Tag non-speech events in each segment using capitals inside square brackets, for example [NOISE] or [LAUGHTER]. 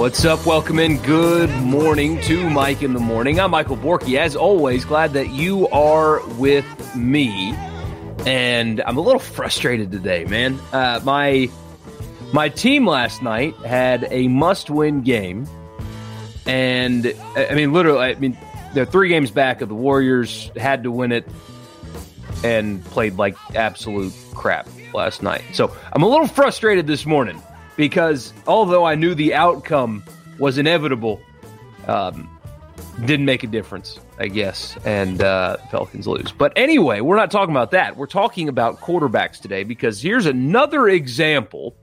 What's up? Welcome in. Good morning to Mike in the Morning. I'm Michael Borky. As always, glad that you are with me. And I'm a little frustrated today, man. Uh, my my team last night had a must-win game, and I mean, literally, I mean, they're three games back of the Warriors. Had to win it, and played like absolute crap last night. So I'm a little frustrated this morning because although I knew the outcome was inevitable, um, didn't make a difference, I guess, and uh, Pelicans lose. But anyway, we're not talking about that. We're talking about quarterbacks today because here's another example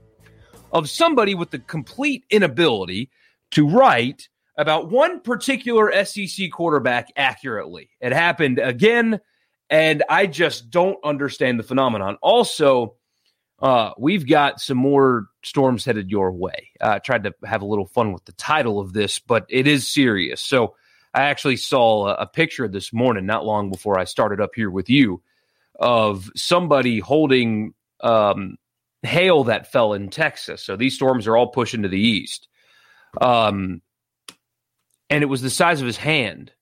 of somebody with the complete inability to write about one particular SEC quarterback accurately. It happened again, and I just don't understand the phenomenon. Also, uh, we've got some more storms headed your way. I uh, tried to have a little fun with the title of this, but it is serious. So I actually saw a, a picture this morning, not long before I started up here with you, of somebody holding um, hail that fell in Texas. So these storms are all pushing to the east. Um, and it was the size of his hand.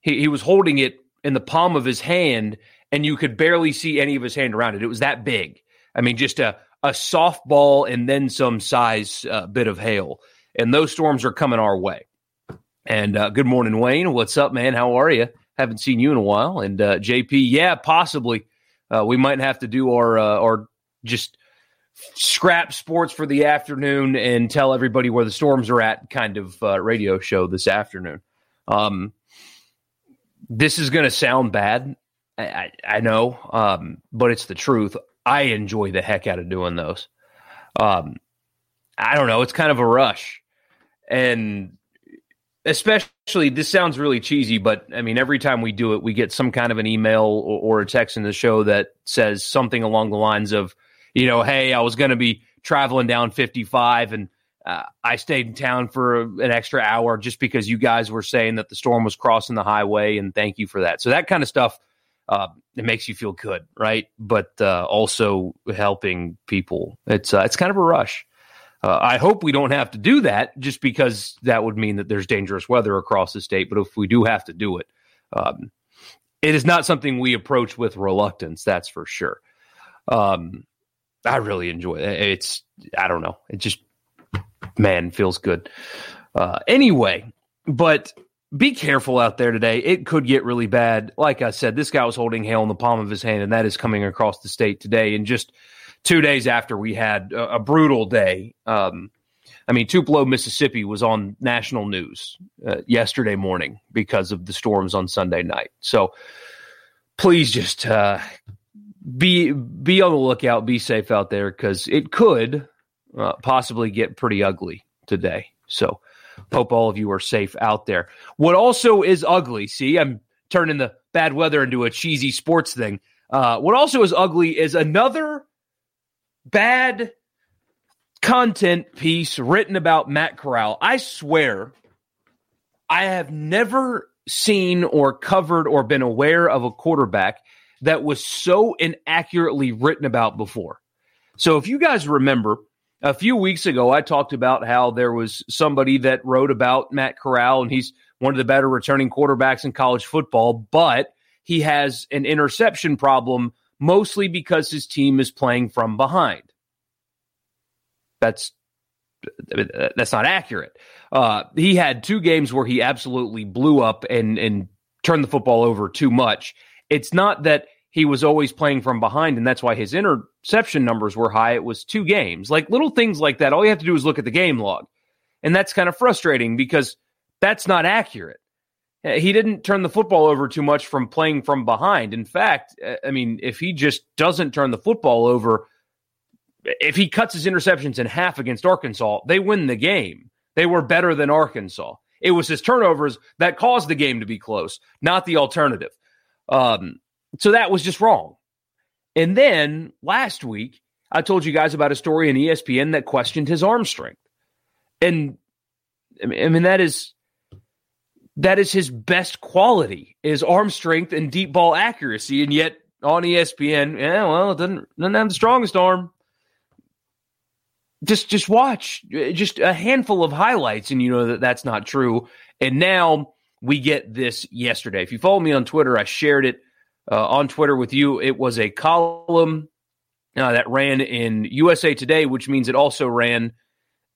He, he was holding it in the palm of his hand, and you could barely see any of his hand around it. It was that big. I mean, just a, a softball and then some size uh, bit of hail. And those storms are coming our way. And uh, good morning, Wayne. What's up, man? How are you? Haven't seen you in a while. And uh, JP, yeah, possibly. Uh, we might have to do our uh, our just scrap sports for the afternoon and tell everybody where the storms are at kind of uh, radio show this afternoon. Um, this is going to sound bad. I, I, I know, um, but it's the truth. I enjoy the heck out of doing those. Um, I don't know. It's kind of a rush. And especially, this sounds really cheesy, but I mean, every time we do it, we get some kind of an email or, or a text in the show that says something along the lines of, you know, hey, I was going to be traveling down 55 and uh, I stayed in town for an extra hour just because you guys were saying that the storm was crossing the highway, and thank you for that. So that kind of stuff uh, it makes you feel good, right? But uh, also helping people. It's uh, it's kind of a rush. Uh, I hope we don't have to do that, just because that would mean that there's dangerous weather across the state. But if we do have to do it, um, it is not something we approach with reluctance. That's for sure. Um, I really enjoy it. It's I don't know. It just man feels good. Uh, anyway, but be careful out there today. It could get really bad. Like I said, this guy was holding hail in the palm of his hand, and that is coming across the state today. And just two days after we had a, a brutal day. Um, I mean, Tupelo, Mississippi was on national news uh, yesterday morning because of the storms on Sunday night. So please just uh, be be on the lookout, be safe out there because it could uh, possibly get pretty ugly today. So Hope all of you are safe out there. What also is ugly, see, I'm turning the bad weather into a cheesy sports thing. Uh, what also is ugly is another bad content piece written about Matt Corral. I swear, I have never seen or covered or been aware of a quarterback that was so inaccurately written about before. So if you guys remember, a few weeks ago, I talked about how there was somebody that wrote about Matt Corral, and he's one of the better returning quarterbacks in college football, but he has an interception problem mostly because his team is playing from behind. That's that's not accurate. Uh, he had two games where he absolutely blew up and and turned the football over too much. It's not that he was always playing from behind, and that's why his interception numbers were high. It was two games. Like little things like that. All you have to do is look at the game log. And that's kind of frustrating because that's not accurate. he didn't turn the football over too much from playing from behind. In fact, uh, I mean, if he just doesn't turn the football over, if he cuts his interceptions in half against Arkansas, they win the game. They were better than Arkansas. It was his turnovers that caused the game to be close, not the alternative. Um, so that was just wrong. And then last week, I told you guys about a story in ESPN that questioned his arm strength. And I mean, that is that is his best quality is arm strength and deep ball accuracy. And yet on ESPN, yeah, well, it doesn't, doesn't have the strongest arm. Just just watch just a handful of highlights, and you know that that's not true. And now we get this yesterday. If you follow me on Twitter, I shared it uh, on Twitter with you. It was a column uh, that ran in USA Today, which means it also ran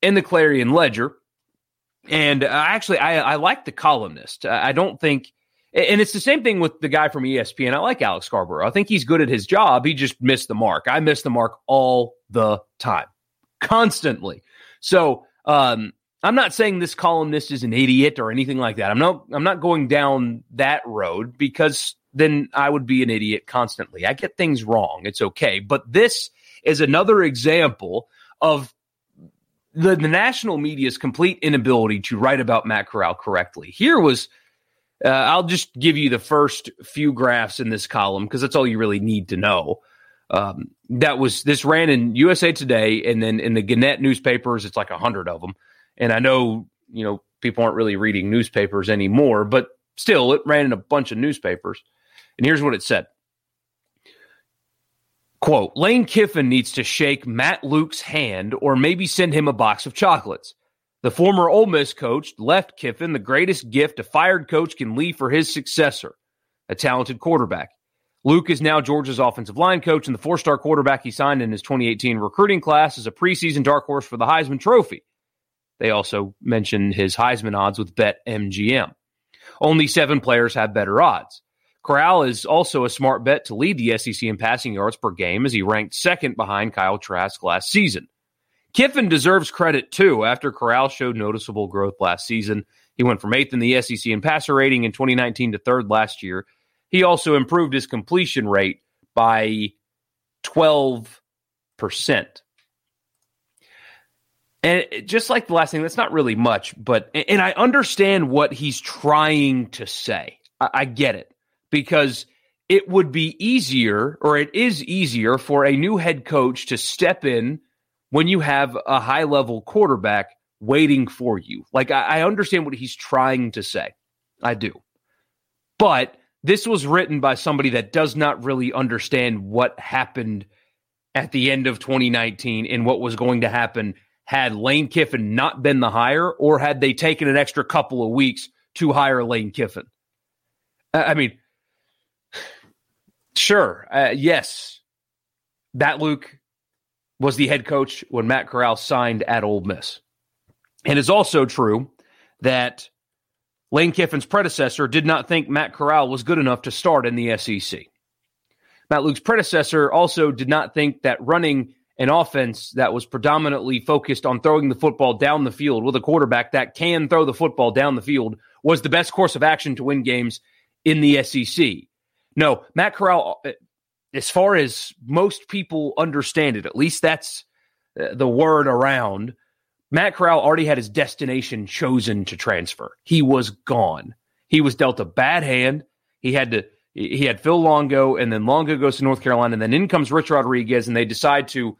in the Clarion Ledger. And uh, actually, I, I like the columnist. I don't think, and it's the same thing with the guy from ESPN. I like Alex Scarborough. I think he's good at his job. He just missed the mark. I miss the mark all the time, constantly. So um, I'm not saying this columnist is an idiot or anything like that. I'm not. I'm not going down that road because then I would be an idiot constantly. I get things wrong. It's okay. But this is another example of the, the national media's complete inability to write about Matt Corral correctly. Here was, uh, I'll just give you the first few graphs in this column because that's all you really need to know. Um, that was this ran in USA Today, and then in the Gannett newspapers, it's like a hundred of them. And I know you know people aren't really reading newspapers anymore, but still, it ran in a bunch of newspapers. And here's what it said: Quote, Lane Kiffin needs to shake Matt Luke's hand or maybe send him a box of chocolates. The former Ole Miss coach left Kiffin the greatest gift a fired coach can leave for his successor, a talented quarterback. Luke is now Georgia's offensive line coach and the four star quarterback he signed in his 2018 recruiting class as a preseason dark horse for the Heisman Trophy. They also mentioned his Heisman odds with Bet MGM. Only seven players have better odds. Corral is also a smart bet to lead the SEC in passing yards per game as he ranked second behind Kyle Trask last season. Kiffin deserves credit too after Corral showed noticeable growth last season. He went from eighth in the SEC in passer rating in 2019 to third last year. He also improved his completion rate by 12%. And just like the last thing, that's not really much, but, and I understand what he's trying to say. I, I get it because it would be easier or it is easier for a new head coach to step in when you have a high level quarterback waiting for you. Like, I, I, understand what he's trying to say. I do. But this was written by somebody that does not really understand what happened at the end of 2019 and what was going to happen had Lane Kiffin not been the hire or had they taken an extra couple of weeks to hire Lane Kiffin. I mean, Sure. Uh, yes. That Luke was the head coach when Matt Corral signed at Ole Miss. And it's also true that Lane Kiffin's predecessor did not think Matt Corral was good enough to start in the SEC. Matt Luke's predecessor also did not think that running an offense that was predominantly focused on throwing the football down the field with a quarterback that can throw the football down the field was the best course of action to win games in the SEC. No, Matt Corral, uh, as far as most people understand it, at least that's uh, the word around. Matt Corral already had his destination chosen to transfer. He was gone. He was dealt a bad hand. He had to. He had Phil Longo, and then Longo goes to North Carolina, and then in comes Rich Rodriguez, and they decide to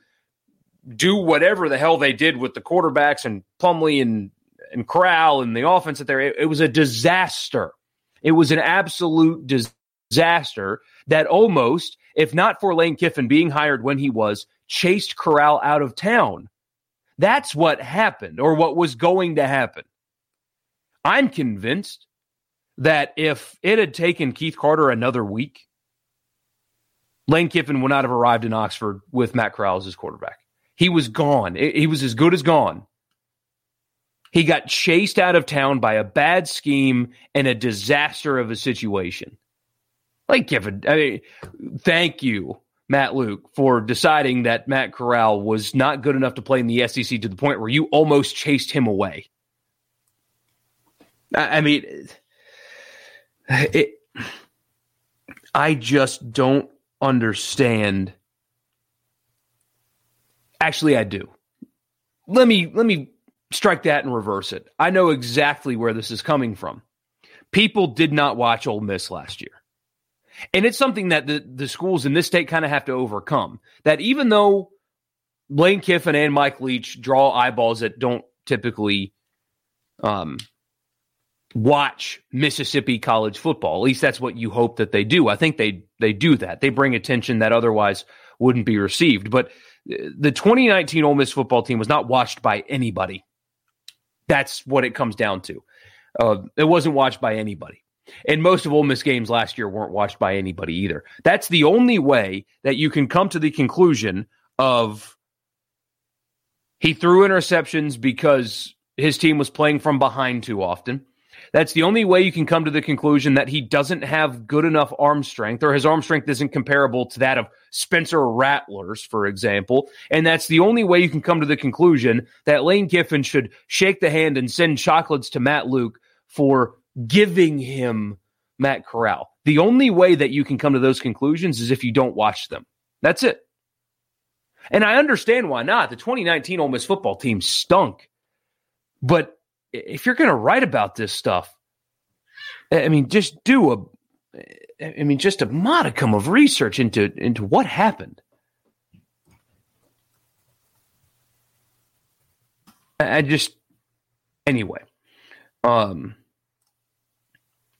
do whatever the hell they did with the quarterbacks and Plumlee and and Corral and the offense that there. It, it was a disaster. It was an absolute disaster disaster that almost, if not for Lane Kiffin being hired when he was, chased Corral out of town. That's what happened or what was going to happen. I'm convinced that if it had taken Keith Carter another week, Lane Kiffin would not have arrived in Oxford with Matt Corral as his quarterback. He was gone. He was as good as gone. He got chased out of town by a bad scheme and a disaster of a situation. Like Kevin, I mean, thank you, Matt Luke, for deciding that Matt Corral was not good enough to play in the SEC to the point where you almost chased him away. I, I mean, It, I just don't understand. Actually, I do. Let me let me strike that and reverse it. I know exactly where this is coming from. People did not watch Ole Miss last year. And it's something that the, the schools in this state kind of have to overcome. That even though Lane Kiffin and Mike Leach draw eyeballs that don't typically um, watch Mississippi college football. At least that's what you hope that they do. I think they they do that. They bring attention that otherwise wouldn't be received. But uh, the 2019 Ole Miss football team was not watched by anybody. That's what it comes down to. Uh, it wasn't watched by anybody. And most of Ole Miss games last year weren't watched by anybody either. That's the only way that you can come to the conclusion of he threw interceptions because his team was playing from behind too often. That's the only way you can come to the conclusion that he doesn't have good enough arm strength or his arm strength isn't comparable to that of Spencer Rattler's, for example. And that's the only way you can come to the conclusion that Lane Kiffin should shake the hand and send chocolates to Matt Luke for giving him Matt Corral. The only way that you can come to those conclusions is if you don't watch them. That's it. And I understand why not. The 2019 Ole Miss football team stunk. But if you're going to write about this stuff, I mean, just do a, I mean, just a modicum of research into into what happened. I just, anyway, um,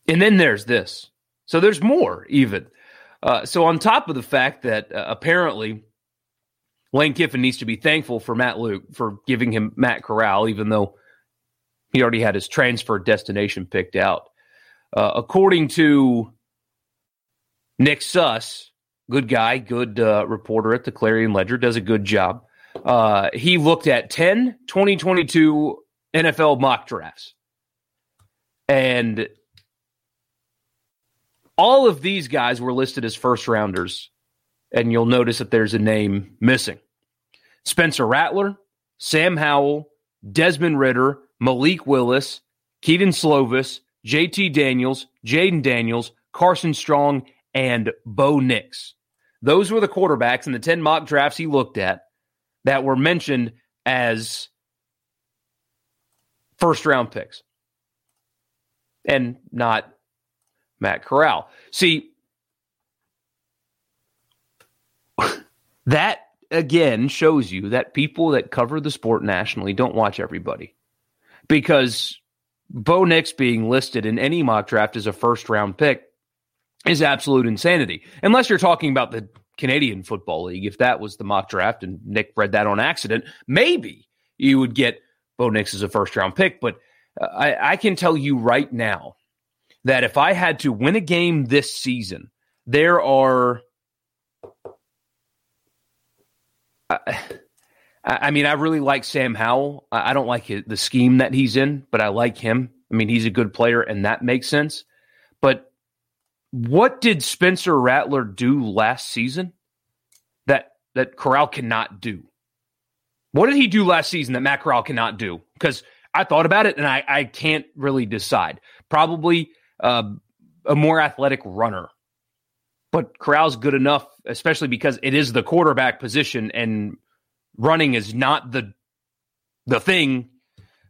and then there's this. So there's more even. Uh, so on top of the fact that uh, apparently Lane Kiffin needs to be thankful for Matt Luke for giving him Matt Corral, even though he already had his transfer destination picked out. Uh, according to Nick Suss, good guy, good uh, reporter at the Clarion Ledger, does a good job. Uh, he looked at 10 2022 NFL mock drafts. And all of these guys were listed as first rounders. And you'll notice that there's a name missing Spencer Rattler, Sam Howell, Desmond Ridder, Malik Willis, Kedon Slovis, JT Daniels, Jayden Daniels, Carson Strong, and Bo Nix. Those were the quarterbacks in the 10 mock drafts he looked at that were mentioned as first round picks and not Matt Corral. See, that again shows you that people that cover the sport nationally don't watch everybody because Bo Nix being listed in any mock draft as a first round pick is absolute insanity. Unless you're talking about the Canadian Football League. If that was the mock draft and Nick read that on accident, maybe you would get Bo Nix as a first round pick. But uh, I, I can tell you right now that if I had to win a game this season, there are. I, I mean, I really like Sam Howell. I don't like the scheme that he's in, but I like him. I mean, he's a good player, and that makes sense. But what did Spencer Rattler do last season that that Corral cannot do? What did he do last season that Matt Corral cannot do? Because I thought about it and I, I can't really decide. Probably uh, a more athletic runner. But Corral's good enough, especially because it is the quarterback position and running is not the the thing.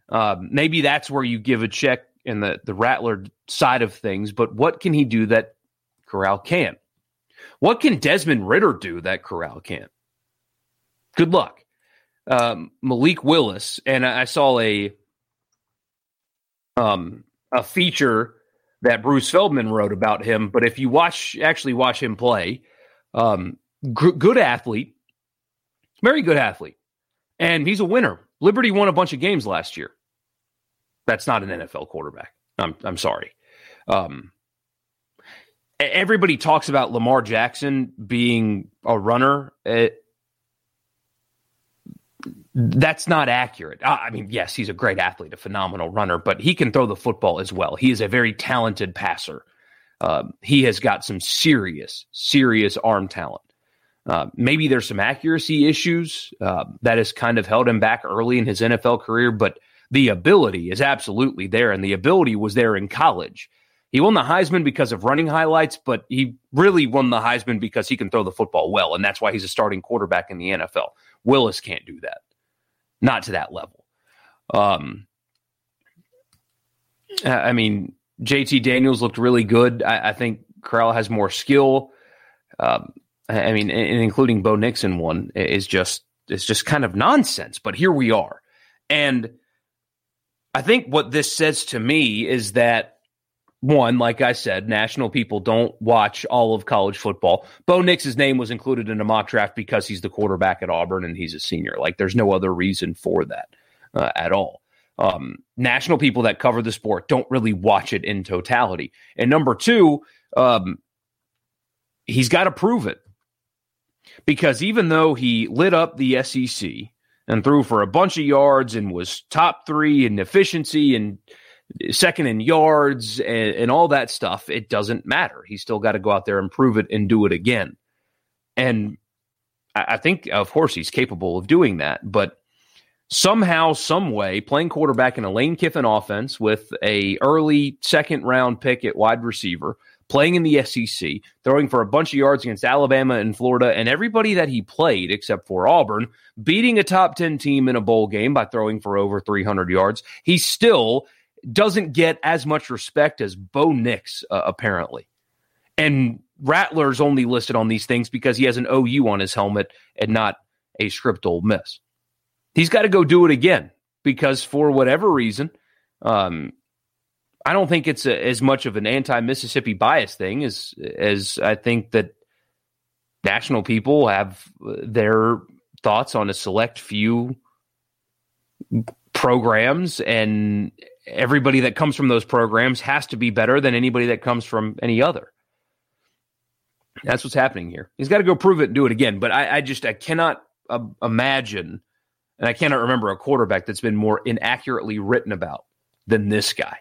Uh, maybe that's where you give a check in the the Rattler side of things. But what can he do that Corral can't? What can Desmond Ridder do that Corral can't? Good luck. Um, Malik Willis, and I saw a um, a feature that Bruce Feldman wrote about him. But if you watch, actually watch him play, um, good athlete, very good athlete, and he's a winner. Liberty won a bunch of games last year. That's not an NFL quarterback. I'm I'm sorry. Um, everybody talks about Lamar Jackson being a runner. It, that's not accurate. I mean, yes, he's a great athlete, a phenomenal runner, but he can throw the football as well. He is a very talented passer. Uh, he has got some serious, serious arm talent. Uh, maybe there's some accuracy issues uh, that has kind of held him back early in his NFL career, but the ability is absolutely there, and the ability was there in college. He won the Heisman because of running highlights, but he really won the Heisman because he can throw the football well, and that's why he's a starting quarterback in the NFL. Willis can't do that, not to that level. Um, I mean, JT Daniels looked really good. I, I think Corral has more skill. Um, I mean, and including Bo Nixon one is just it's just kind of nonsense. But here we are, and I think what this says to me is that one, like I said, national people don't watch all of college football. Bo Nix's name was included in a mock draft because he's the quarterback at Auburn and he's a senior. Like, there's no other reason for that uh, at all. Um, national people that cover the sport don't really watch it in totality. And number two, um, he's got to prove it because even though he lit up the SEC and threw for a bunch of yards and was top three in efficiency and second in yards and, and all that stuff, it doesn't matter. He's still got to go out there and prove it and do it again. And I, I think, of course, he's capable of doing that. But somehow, some way, playing quarterback in a Lane Kiffin offense with a early second round pick at wide receiver, playing in the SEC, throwing for a bunch of yards against Alabama and Florida, and everybody that he played except for Auburn, beating a top 10 team in a bowl game by throwing for over 300 yards. He still doesn't get as much respect as Bo Nix, uh, apparently. And Rattler's only listed on these things because he has an OU on his helmet and not a script Ole Miss. He's got to go do it again because for whatever reason, um, I don't think it's a, as much of an anti-Mississippi bias thing as as I think that national people have their thoughts on a select few programs and everybody that comes from those programs has to be better than anybody that comes from any other. That's what's happening here. He's got to go prove it and do it again. But I, I just I cannot uh, imagine, and I cannot remember a quarterback that's been more inaccurately written about than this guy.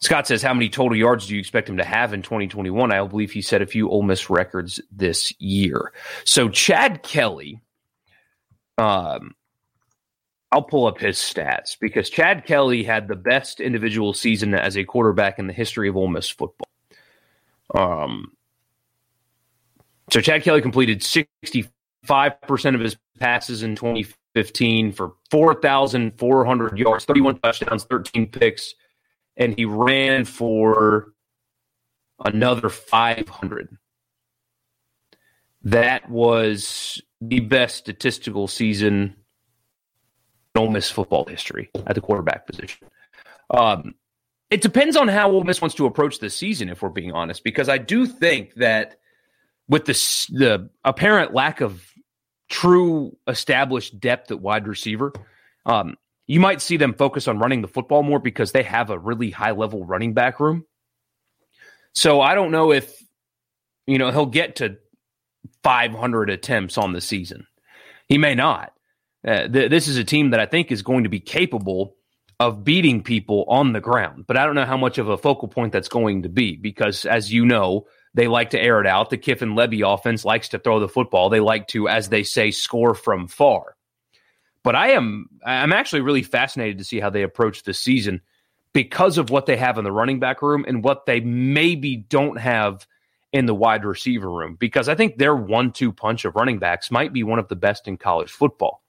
Scott says, "How many total yards do you expect him to have in 2021?" I believe he set a few Ole Miss records this year. So Chad Kelly, um, I'll pull up his stats because Chad Kelly had the best individual season as a quarterback in the history of Ole Miss football. Um, so Chad Kelly completed 65% of his passes in 2015 for 4,400 yards, 31 touchdowns, 13 picks, and he ran for another 500. That was the best statistical season Ole Miss football history at the quarterback position. Um, it depends on how Ole Miss wants to approach this season, if we're being honest, because I do think that with the the apparent lack of true established depth at wide receiver, um, you might see them focus on running the football more because they have a really high level running back room. So I don't know if you know he'll get to 500 attempts on the season. He may not. Uh, th- this is a team that I think is going to be capable of beating people on the ground, but I don't know how much of a focal point that's going to be because, as you know, they like to air it out. The Kiffin Lebby offense likes to throw the football. They like to, as they say, score from far. But I am I'm actually really fascinated to see how they approach this season because of what they have in the running back room and what they maybe don't have in the wide receiver room. Because I think their one-two punch of running backs might be one of the best in college football.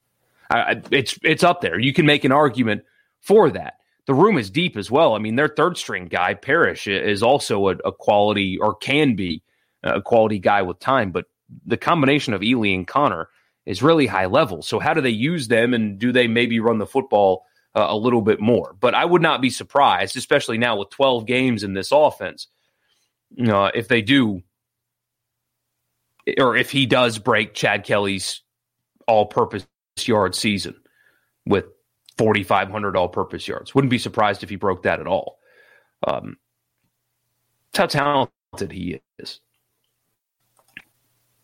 I, it's it's up there. You can make an argument for that. The room is deep as well. I mean, their third string guy Parrish is also a, a quality or can be a quality guy with time, but the combination of Ealy and Conner is really high level. So how do they use them, and do they maybe run the football uh, a little bit more? But I would not be surprised, especially now with 12 games in this offense, uh, if they do, or if he does break Chad Kelly's all-purpose yard season with 4,500 all purpose yards. Wouldn't be surprised if he broke that at all. Um, that's how talented he is.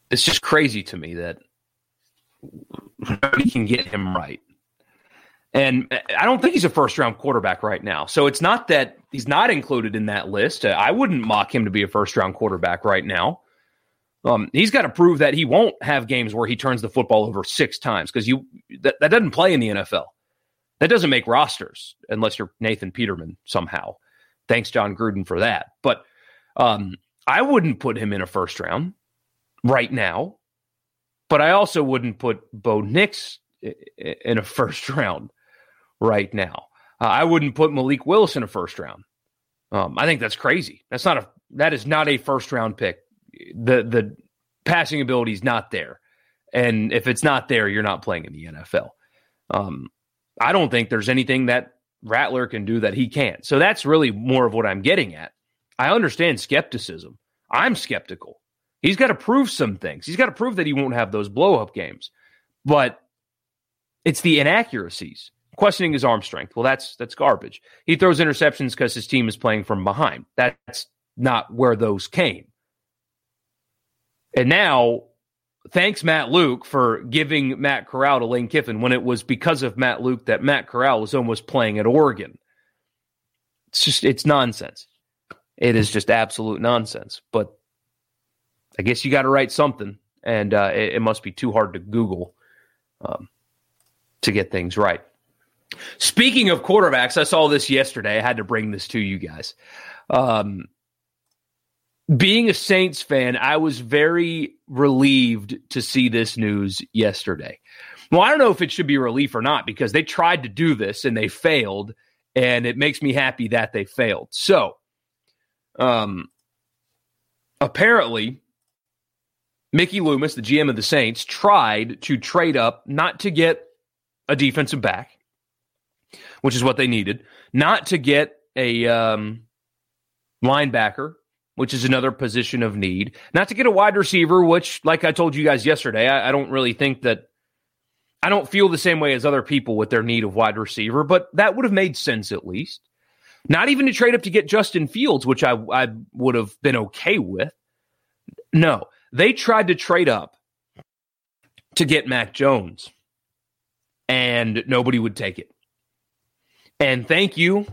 It's just crazy to me that nobody can get him right. And I don't think he's a first round quarterback right now. So it's not that he's not included in that list. I wouldn't mock him to be a first round quarterback right now. Um, he's got to prove that he won't have games where he turns the football over six times because you that, that doesn't play in the NFL. That doesn't make rosters unless you're Nathan Peterman somehow. Thanks, Jon Gruden, for that. But um, I wouldn't put him in a first round right now. But I also wouldn't put Bo Nix in a [LAUGHS] first round right now. Uh, I wouldn't put Malik Willis in a first round. Um, I think that's crazy. That's not a that is not a first round pick. The the passing ability is not there, and if it's not there, you're not playing in the NFL. Um, I don't think there's anything that Rattler can do that he can't. So that's really more of what I'm getting at. I understand skepticism. I'm skeptical. He's got to prove some things. He's got to prove that he won't have those blow up games. But it's the inaccuracies. Questioning his arm strength. Well, that's that's garbage. He throws interceptions because his team is playing from behind. That's not where those came. And now, thanks Matt Luke for giving Matt Corral to Lane Kiffin when it was because of Matt Luke that Matt Corral was almost playing at Oregon. It's just it's nonsense. It is just absolute nonsense. But I guess you got to write something, and uh, it, it, must be too hard to Google um, to get things right. Speaking of quarterbacks, I saw this yesterday. I had to bring this to you guys. Um, being a Saints fan, I was very relieved to see this news yesterday. Well, I don't know if it should be relief or not because they tried to do this and they failed, and it makes me happy that they failed. So, um, apparently, Mickey Loomis, the GM of the Saints, tried to trade up not to get a defensive back, which is what they needed, not to get a um, linebacker, which is another position of need, not to get a wide receiver, which, like I told you guys yesterday, I, I don't really think that. I don't feel the same way as other people with their need of wide receiver, but that would have made sense at least. Not even to trade up to get Justin Fields, which I, I would have been okay with. No, they tried to trade up to get Mac Jones, and nobody would take it. And thank you,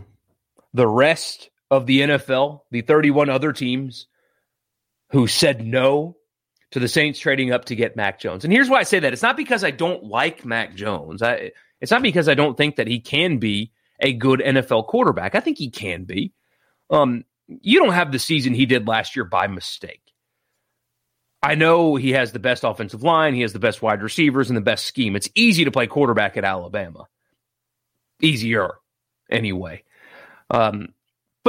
the rest of the NFL, the 31 other teams who said no to the Saints trading up to get Mac Jones. And here's why I say that. It's not because I don't like Mac Jones. I, it's not because I don't think that he can be a good NFL quarterback. I think he can be. Um, you don't have the season he did last year by mistake. I know he has the best offensive line, he has the best wide receivers, and the best scheme. It's easy to play quarterback at Alabama. Easier, anyway. Um,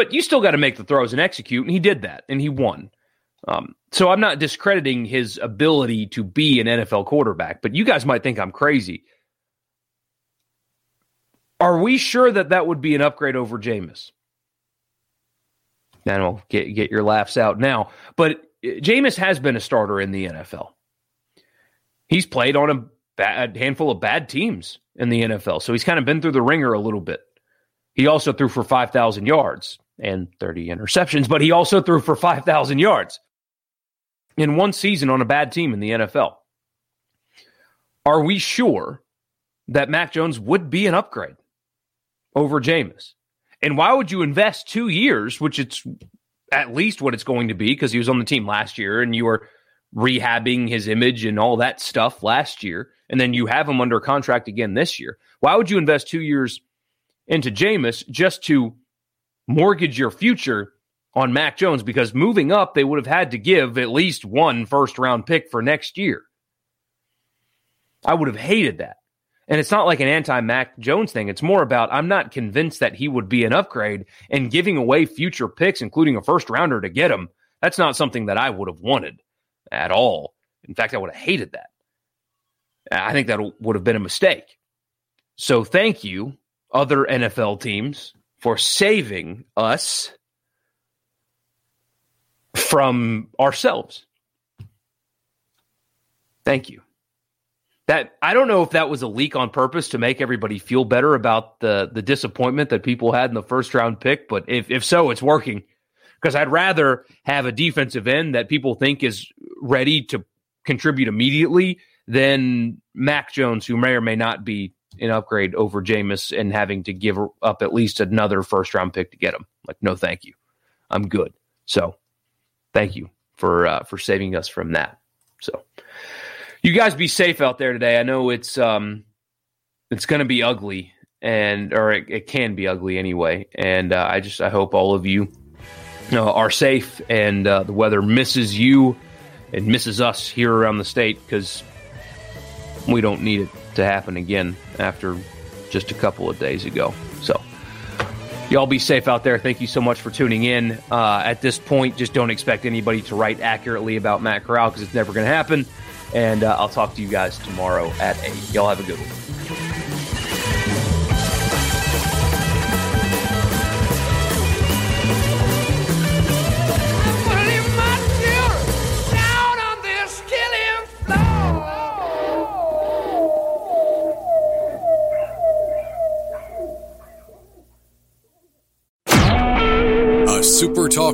but you still got to make the throws and execute, and he did that, and he won. Um, so I'm not discrediting his ability to be an NFL quarterback, but you guys might think I'm crazy. Are we sure that that would be an upgrade over Jameis? I don't get get your laughs out now, but Jameis has been a starter in the NFL. He's played on a, bad, a handful of bad teams in the NFL, so he's kind of been through the ringer a little bit. He also threw for 5,000 yards and 30 interceptions, but he also threw for 5,000 yards in one season on a bad team in the NFL. Are we sure that Mac Jones would be an upgrade over Jameis? And why would you invest two years, which it's at least what it's going to be because he was on the team last year and you were rehabbing his image and all that stuff last year. And then you have him under contract again this year. Why would you invest two years into Jameis just to mortgage your future on Mac Jones? Because moving up, they would have had to give at least one first round pick for next year. I would have hated that. And it's not like an anti Mac Jones thing. It's more about I'm not convinced that he would be an upgrade and giving away future picks, including a first rounder to get him. That's not something that I would have wanted at all. In fact, I would have hated that. I think that would have been a mistake. So thank you, other NFL teams, for saving us from ourselves. Thank you that I don't know if that was a leak on purpose to make everybody feel better about the the disappointment that people had in the first round pick, but if if so, it's working. Because I'd rather have a defensive end that people think is ready to contribute immediately than Mac Jones, who may or may not be an upgrade over Jameis and having to give up at least another first round pick to get him. Like, no, thank you. I'm good. So, thank you for uh, for saving us from that. So, you guys be safe out there today. I know it's um it's going to be ugly and or it, it can be ugly anyway. And uh, I just I hope all of you uh, are safe and uh, the weather misses you and misses us here around the state because we don't need it to happen again after just a couple of days ago. So. Y'all be safe out there. Thank you so much for tuning in. Uh, at this point, just don't expect anybody to write accurately about Matt Corral because it's never going to happen. And uh, I'll talk to you guys tomorrow at 8. Y'all have a good one.